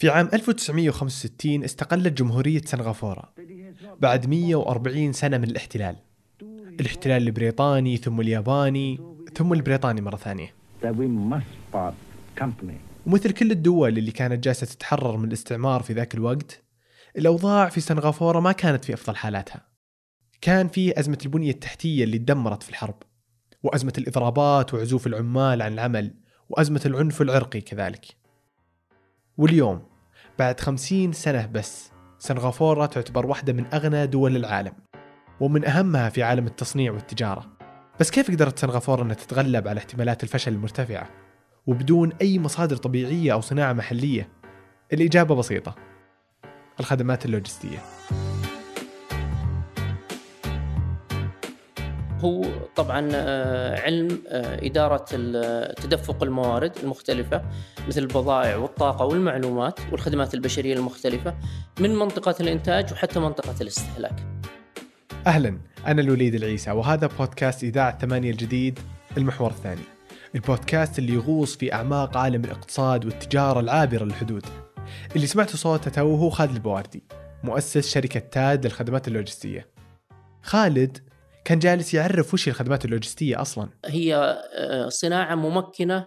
في عام 1965 استقلت جمهورية سنغافورة بعد 140 سنة من الاحتلال. الاحتلال البريطاني ثم الياباني ثم البريطاني مرة ثانية. ومثل كل الدول اللي كانت جالسة تتحرر من الاستعمار في ذاك الوقت الأوضاع في سنغافورة ما كانت في أفضل حالاتها. كان في أزمة البنية التحتية اللي تدمرت في الحرب وأزمة الإضرابات وعزوف العمال عن العمل وأزمة العنف العرقي كذلك. واليوم بعد خمسين سنة بس سنغافورة تعتبر واحدة من أغنى دول العالم ومن أهمها في عالم التصنيع والتجارة. بس كيف قدرت سنغافورة أنها تتغلب على احتمالات الفشل المرتفعة؟ وبدون أي مصادر طبيعية أو صناعة محلية؟ الإجابة بسيطة الخدمات اللوجستية. هو طبعا آه، علم آه، إدارة تدفق الموارد المختلفة مثل البضائع والطاقة والمعلومات والخدمات البشرية المختلفة من منطقة الإنتاج وحتى منطقة الاستهلاك. أهلا أنا الوليد العيسى وهذا بودكاست إذاعة ثمانية الجديد المحور الثاني. البودكاست اللي يغوص في أعماق عالم الاقتصاد والتجارة العابرة للحدود. اللي سمعت صوته تو هو خالد البواردي مؤسس شركة تاد للخدمات اللوجستية. خالد كان جالس يعرف وش هي الخدمات اللوجستية أصلا. هي آه، صناعة ممكنة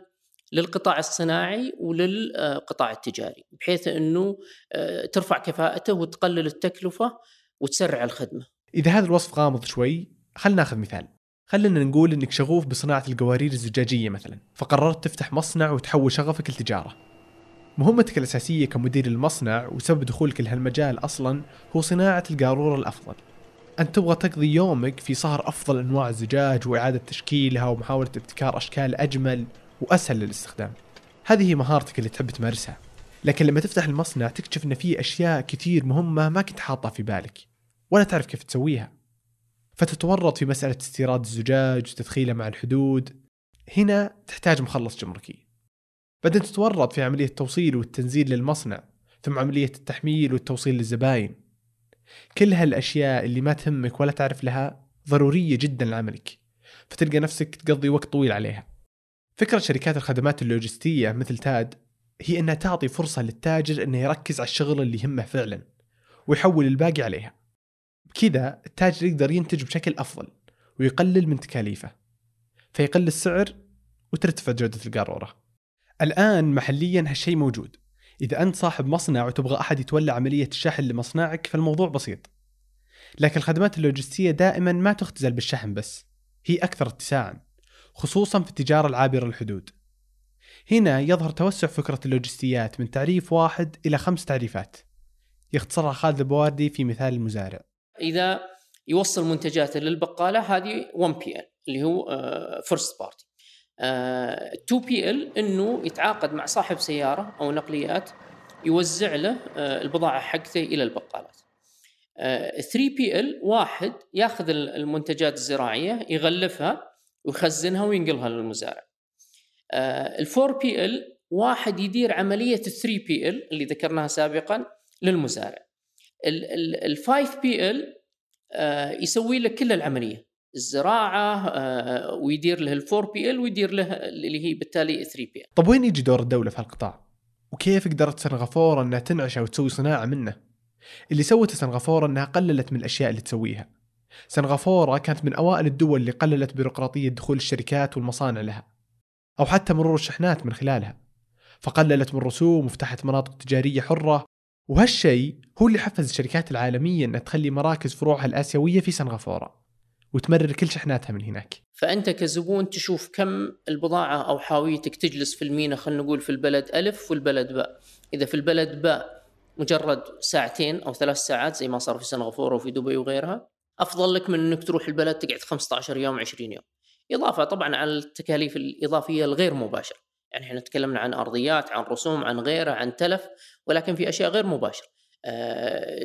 للقطاع الصناعي وللقطاع التجاري بحيث أنه آه، ترفع كفاءته وتقلل التكلفة وتسرع الخدمة. إذا هذا الوصف غامض شوي خلنا ناخذ مثال. خلينا نقول إنك شغوف بصناعة القوارير الزجاجية مثلا فقررت تفتح مصنع وتحول شغفك لتجارة. مهمتك الأساسية كمدير المصنع وسبب دخولك لهالمجال أصلا هو صناعة القارورة الأفضل. أنت تبغى تقضي يومك في صهر أفضل أنواع الزجاج وإعادة تشكيلها ومحاولة ابتكار أشكال أجمل وأسهل للاستخدام. هذه هي مهارتك اللي تحب تمارسها. لكن لما تفتح المصنع تكتشف أن في أشياء كثير مهمة ما كنت حاطها في بالك ولا تعرف كيف تسويها. فتتورط في مسألة استيراد الزجاج وتدخيله مع الحدود. هنا تحتاج مخلص جمركي. بعدين تتورط في عملية التوصيل والتنزيل للمصنع ثم عملية التحميل والتوصيل للزباين. كل هالأشياء اللي ما تهمك ولا تعرف لها ضرورية جدا لعملك فتلقى نفسك تقضي وقت طويل عليها. فكرة شركات الخدمات اللوجستية مثل تاد هي أنها تعطي فرصة للتاجر أنه يركز على الشغل اللي يهمه فعلا ويحول الباقي عليها. بكذا التاجر يقدر ينتج بشكل أفضل ويقلل من تكاليفه فيقل السعر وترتفع جودة القارورة الآن محليا هالشيء موجود. إذا أنت صاحب مصنع وتبغى أحد يتولى عملية الشحن لمصنعك فالموضوع بسيط. لكن الخدمات اللوجستية دائما ما تختزل بالشحن بس هي أكثر اتساعا خصوصا في التجارة العابرة للحدود. هنا يظهر توسع فكرة اللوجستيات من تعريف واحد إلى خمس تعريفات. يختصرها خالد البواردي في مثال المزارع. إذا يوصل منتجاته للبقالة هذه 1 PL اللي هو first party 2 PL إنه يتعاقد مع صاحب سيارة أو نقليات يوزع له آه، البضاعة حقته إلى البقالات. 3 PL واحد ياخذ المنتجات الزراعية يغلفها ويخزنها وينقلها للمزارع. ال 4 PL واحد يدير عملية ال 3 PL اللي ذكرناها سابقا للمزارع. ال 5 PL يسوي لك كل العملية. الزراعة آه، ويدير له ال 4 PL ويدير له اللي هي بالتالي 3 PL طب وين يجي دور الدولة في هالقطاع؟ وكيف قدرت سنغافورة إنها تنعشه وتسوي صناعة منه؟ اللي سوته سنغافورة إنها قللت من الأشياء اللي تسويها. سنغافورة كانت من أوائل الدول اللي قللت بيروقراطية دخول الشركات والمصانع لها. أو حتى مرور الشحنات من خلالها. فقللت من رسوم وفتحت مناطق تجارية حرة وهالشيء هو اللي حفز الشركات العالمية إنها تخلي مراكز فروعها الآسيوية في سنغافورة. وتمرر كل شحناتها من هناك. فأنت كزبون تشوف كم البضاعة أو حاويتك تجلس في المينا خلينا نقول في البلد ألف والبلد باء. إذا في البلد باء مجرد ساعتين أو ثلاث ساعات زي ما صار في سنغافورة وفي دبي وغيرها أفضل لك من إنك تروح البلد تقعد 15 يوم 20 يوم. إضافة طبعا على التكاليف الإضافية الغير مباشرة. يعني إحنا تكلمنا عن أرضيات عن رسوم عن غيره عن تلف ولكن في أشياء غير مباشرة.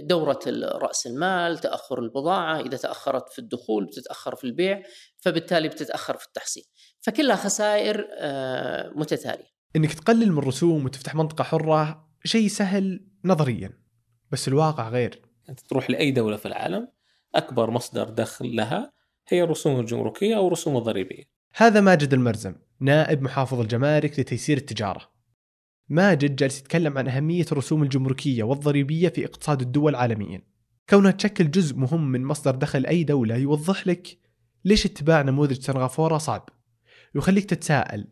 دورة رأس المال تأخر البضاعة إذا تأخرت في الدخول بتتأخر في البيع فبالتالي بتتأخر في التحصيل. فكلها خسائر آه، متتالية. إنك تقلل من الرسوم وتفتح منطقة حرة شيء سهل نظريا بس الواقع غير. أنت تروح لأي دولة في العالم أكبر مصدر دخل لها هي الرسوم الجمركية أو الرسوم الضريبية. هذا ماجد المرزم نائب محافظ الجمارك لتيسير التجارة. ماجد جالس يتكلم عن أهمية الرسوم الجمركية والضريبية في اقتصاد الدول عالميا كونها تشكل جزء مهم من مصدر دخل أي دولة يوضح لك ليش اتباع نموذج سنغافورة صعب. ويخليك تتساءل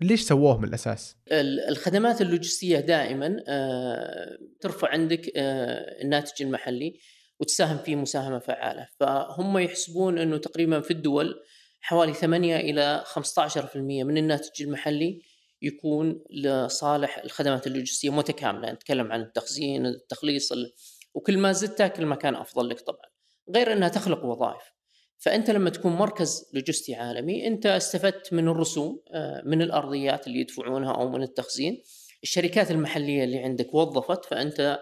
ليش سووه من الأساس؟ ال- الخدمات اللوجستية دائما آه، ترفع عندك آه، الناتج المحلي وتساهم فيه مساهمة فعالة. فهم يحسبون إنه تقريبا في الدول حوالي 8 إلى 15% من الناتج المحلي يكون لصالح الخدمات اللوجستية متكاملة. نتكلم عن التخزين التخليص ال- وكل ما زدتها كل ما كان أفضل لك طبعا. غير إنها تخلق وظائف. فأنت لما تكون مركز لوجستي عالمي أنت استفدت من الرسوم آه، من الأرضيات اللي يدفعونها أو من التخزين. الشركات المحلية اللي عندك وظفت فأنت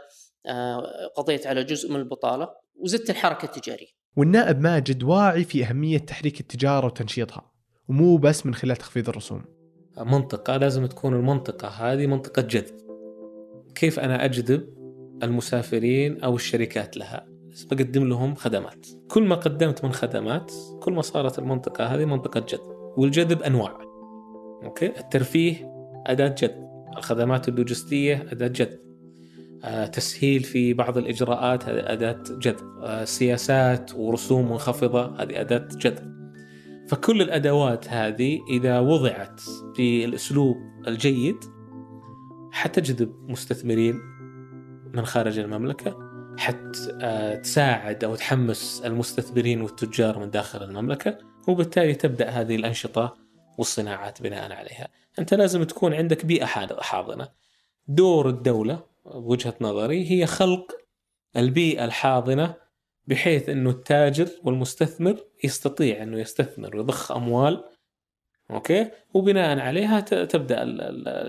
آه، قضيت على جزء من البطالة وزدت الحركة التجارية. والنائب ماجد واعي في أهمية تحريك التجارة وتنشيطها ومو بس من خلال تخفيض الرسوم. منطقة لازم تكون المنطقة هذه منطقة جذب. كيف أنا أجذب المسافرين أو الشركات لها؟ أقدم لهم خدمات. كل ما قدمت من خدمات كل ما صارت المنطقة هذه منطقة جذب. والجذب أنواع. أوكي؟ الترفيه أداة جذب. الخدمات اللوجستية أداة جذب. آه، تسهيل في بعض الإجراءات هذه أداة جذب. آه، سياسات ورسوم منخفضة هذه أداة جذب. فكل الأدوات هذه إذا وضعت بالاسلوب الجيد حتجذب مستثمرين من خارج المملكة حتى تساعد أو تحمس المستثمرين والتجار من داخل المملكة وبالتالي تبدأ هذه الأنشطة والصناعات بناء عليها. أنت لازم تكون عندك بيئة حاض- حاضنة. دور الدولة بوجهة نظري هي خلق البيئة الحاضنة بحيث إنه التاجر والمستثمر يستطيع إنه يستثمر ويضخ أموال أوكي؟ وبناء عليها ت- تبدأ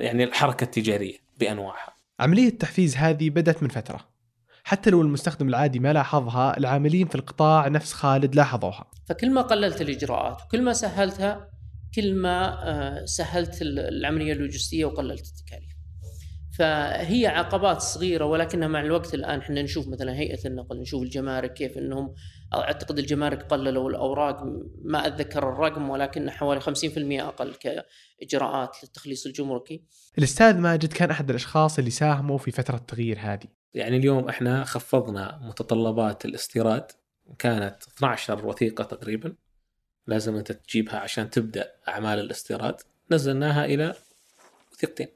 يعني الحركة التجارية بأنواعها. عملية التحفيز هذه بدأت من فترة حتى لو المستخدم العادي ما لاحظها العاملين في القطاع نفس خالد لاحظوها. فكل ما قللت الإجراءات وكل ما سهلتها كل ما آه، سهلت ال- العملية اللوجستية وقللت التكاليف. فهي عقبات صغيرة ولكنها مع الوقت الآن إحنا نشوف مثلا هيئة النقل نشوف الجمارك كيف إنهم أعتقد الجمارك قللوا الأوراق ما أتذكر الرقم ولكن حوالي 50% أقل كإجراءات للتخليص الجمركي. الأستاذ ماجد كان أحد الأشخاص اللي ساهموا في فترة التغيير هذه. يعني اليوم إحنا خفضنا متطلبات الاستيراد كانت 12 وثيقة تقريبا لازم أنت تجيبها عشان تبدأ أعمال الاستيراد. نزلناها إلى وثيقتين.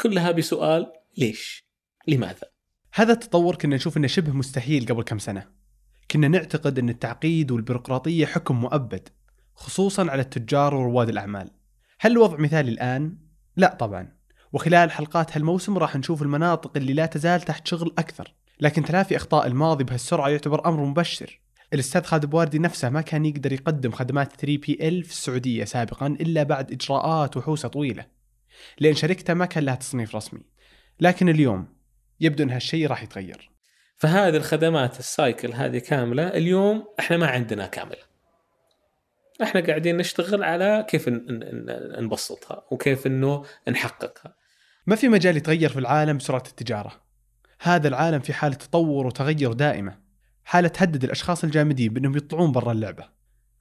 كلها بسؤال ليش؟ لماذا؟ هذا التطور كنا نشوف إنه شبه مستحيل قبل كم سنة كنا نعتقد إن التعقيد والبيروقراطية حكم مؤبد خصوصا على التجار ورواد الأعمال هل الوضع مثالي الآن؟ لا طبعا وخلال حلقات هالموسم راح نشوف المناطق اللي لا تزال تحت شغل أكثر لكن تلافي أخطاء الماضي بهالسرعة يعتبر أمر مبشر الأستاذ خالد بواردي نفسه ما كان يقدر يقدم خدمات 3PL في السعودية سابقا إلا بعد إجراءات وحوسة طويلة لأن شركته ما كان لها تصنيف رسمي. لكن اليوم يبدو أن هالشيء راح يتغير. فهذه الخدمات السايكل هذه كاملة اليوم إحنا ما عندنا كامله. إحنا قاعدين نشتغل على كيف نبسطها وكيف إنه نحققها. ما في مجال يتغير في العالم بسرعة التجارة. هذا العالم في حالة تطور وتغير دائمة. حالة تهدد الأشخاص الجامدين بأنهم يطلعون برا اللعبة.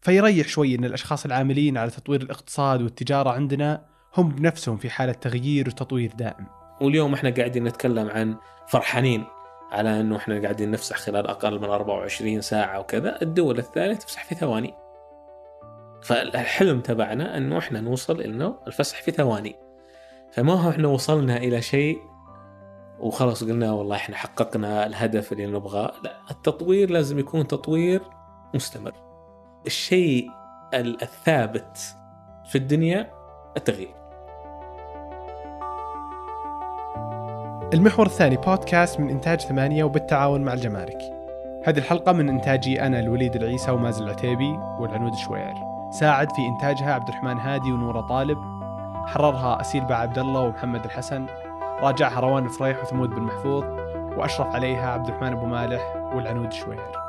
فيريح شوي أن الأشخاص العاملين على تطوير الاقتصاد والتجارة عندنا هم بنفسهم في حالة تغيير وتطوير دائم واليوم إحنا قاعدين نتكلم عن فرحانين على إنه إحنا قاعدين نفسح خلال أقل من 24 ساعة وكذا، الدول الثانية تفسح في ثواني. فالحلم تبعنا إنه إحنا نوصل إنه الفسح في ثواني. فما هو إحنا وصلنا إلى شيء وخلاص قلنا والله إحنا حققنا الهدف اللي نبغاه، لا التطوير لازم يكون تطوير مستمر. الشيء ال- الثابت في الدنيا التغيير. المحور الثاني بودكاست من إنتاج ثمانية وبالتعاون مع الجمارك. هذه الحلقة من إنتاجي أنا الوليد العيسى ومازن العتيبي والعنود الشويعر. ساعد في إنتاجها عبد الرحمن هادي ونورة طالب حررها أسيل باع عبد الله ومحمد الحسن راجعها روان الفريح وثمود بن محفوظ وأشرف عليها عبد الرحمن أبو مالح والعنود الشويعر.